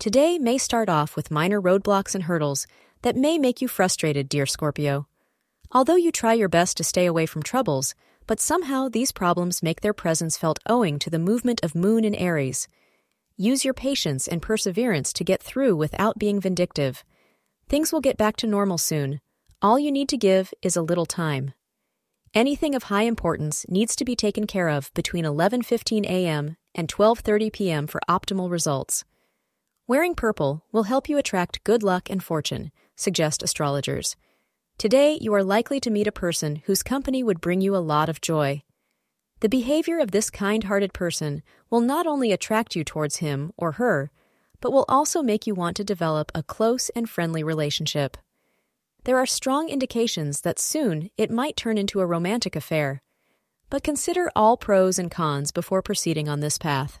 Today may start off with minor roadblocks and hurdles that may make you frustrated, dear Scorpio. Although you try your best to stay away from troubles, but somehow these problems make their presence felt owing to the movement of Moon in Aries. Use your patience and perseverance to get through without being vindictive. Things will get back to normal soon. All you need to give is a little time. Anything of high importance needs to be taken care of between 11:15 a.m. and 12:30 p.m. for optimal results. Wearing purple will help you attract good luck and fortune, suggest astrologers. Today, you are likely to meet a person whose company would bring you a lot of joy. The behavior of this kind hearted person will not only attract you towards him or her, but will also make you want to develop a close and friendly relationship. There are strong indications that soon it might turn into a romantic affair. But consider all pros and cons before proceeding on this path.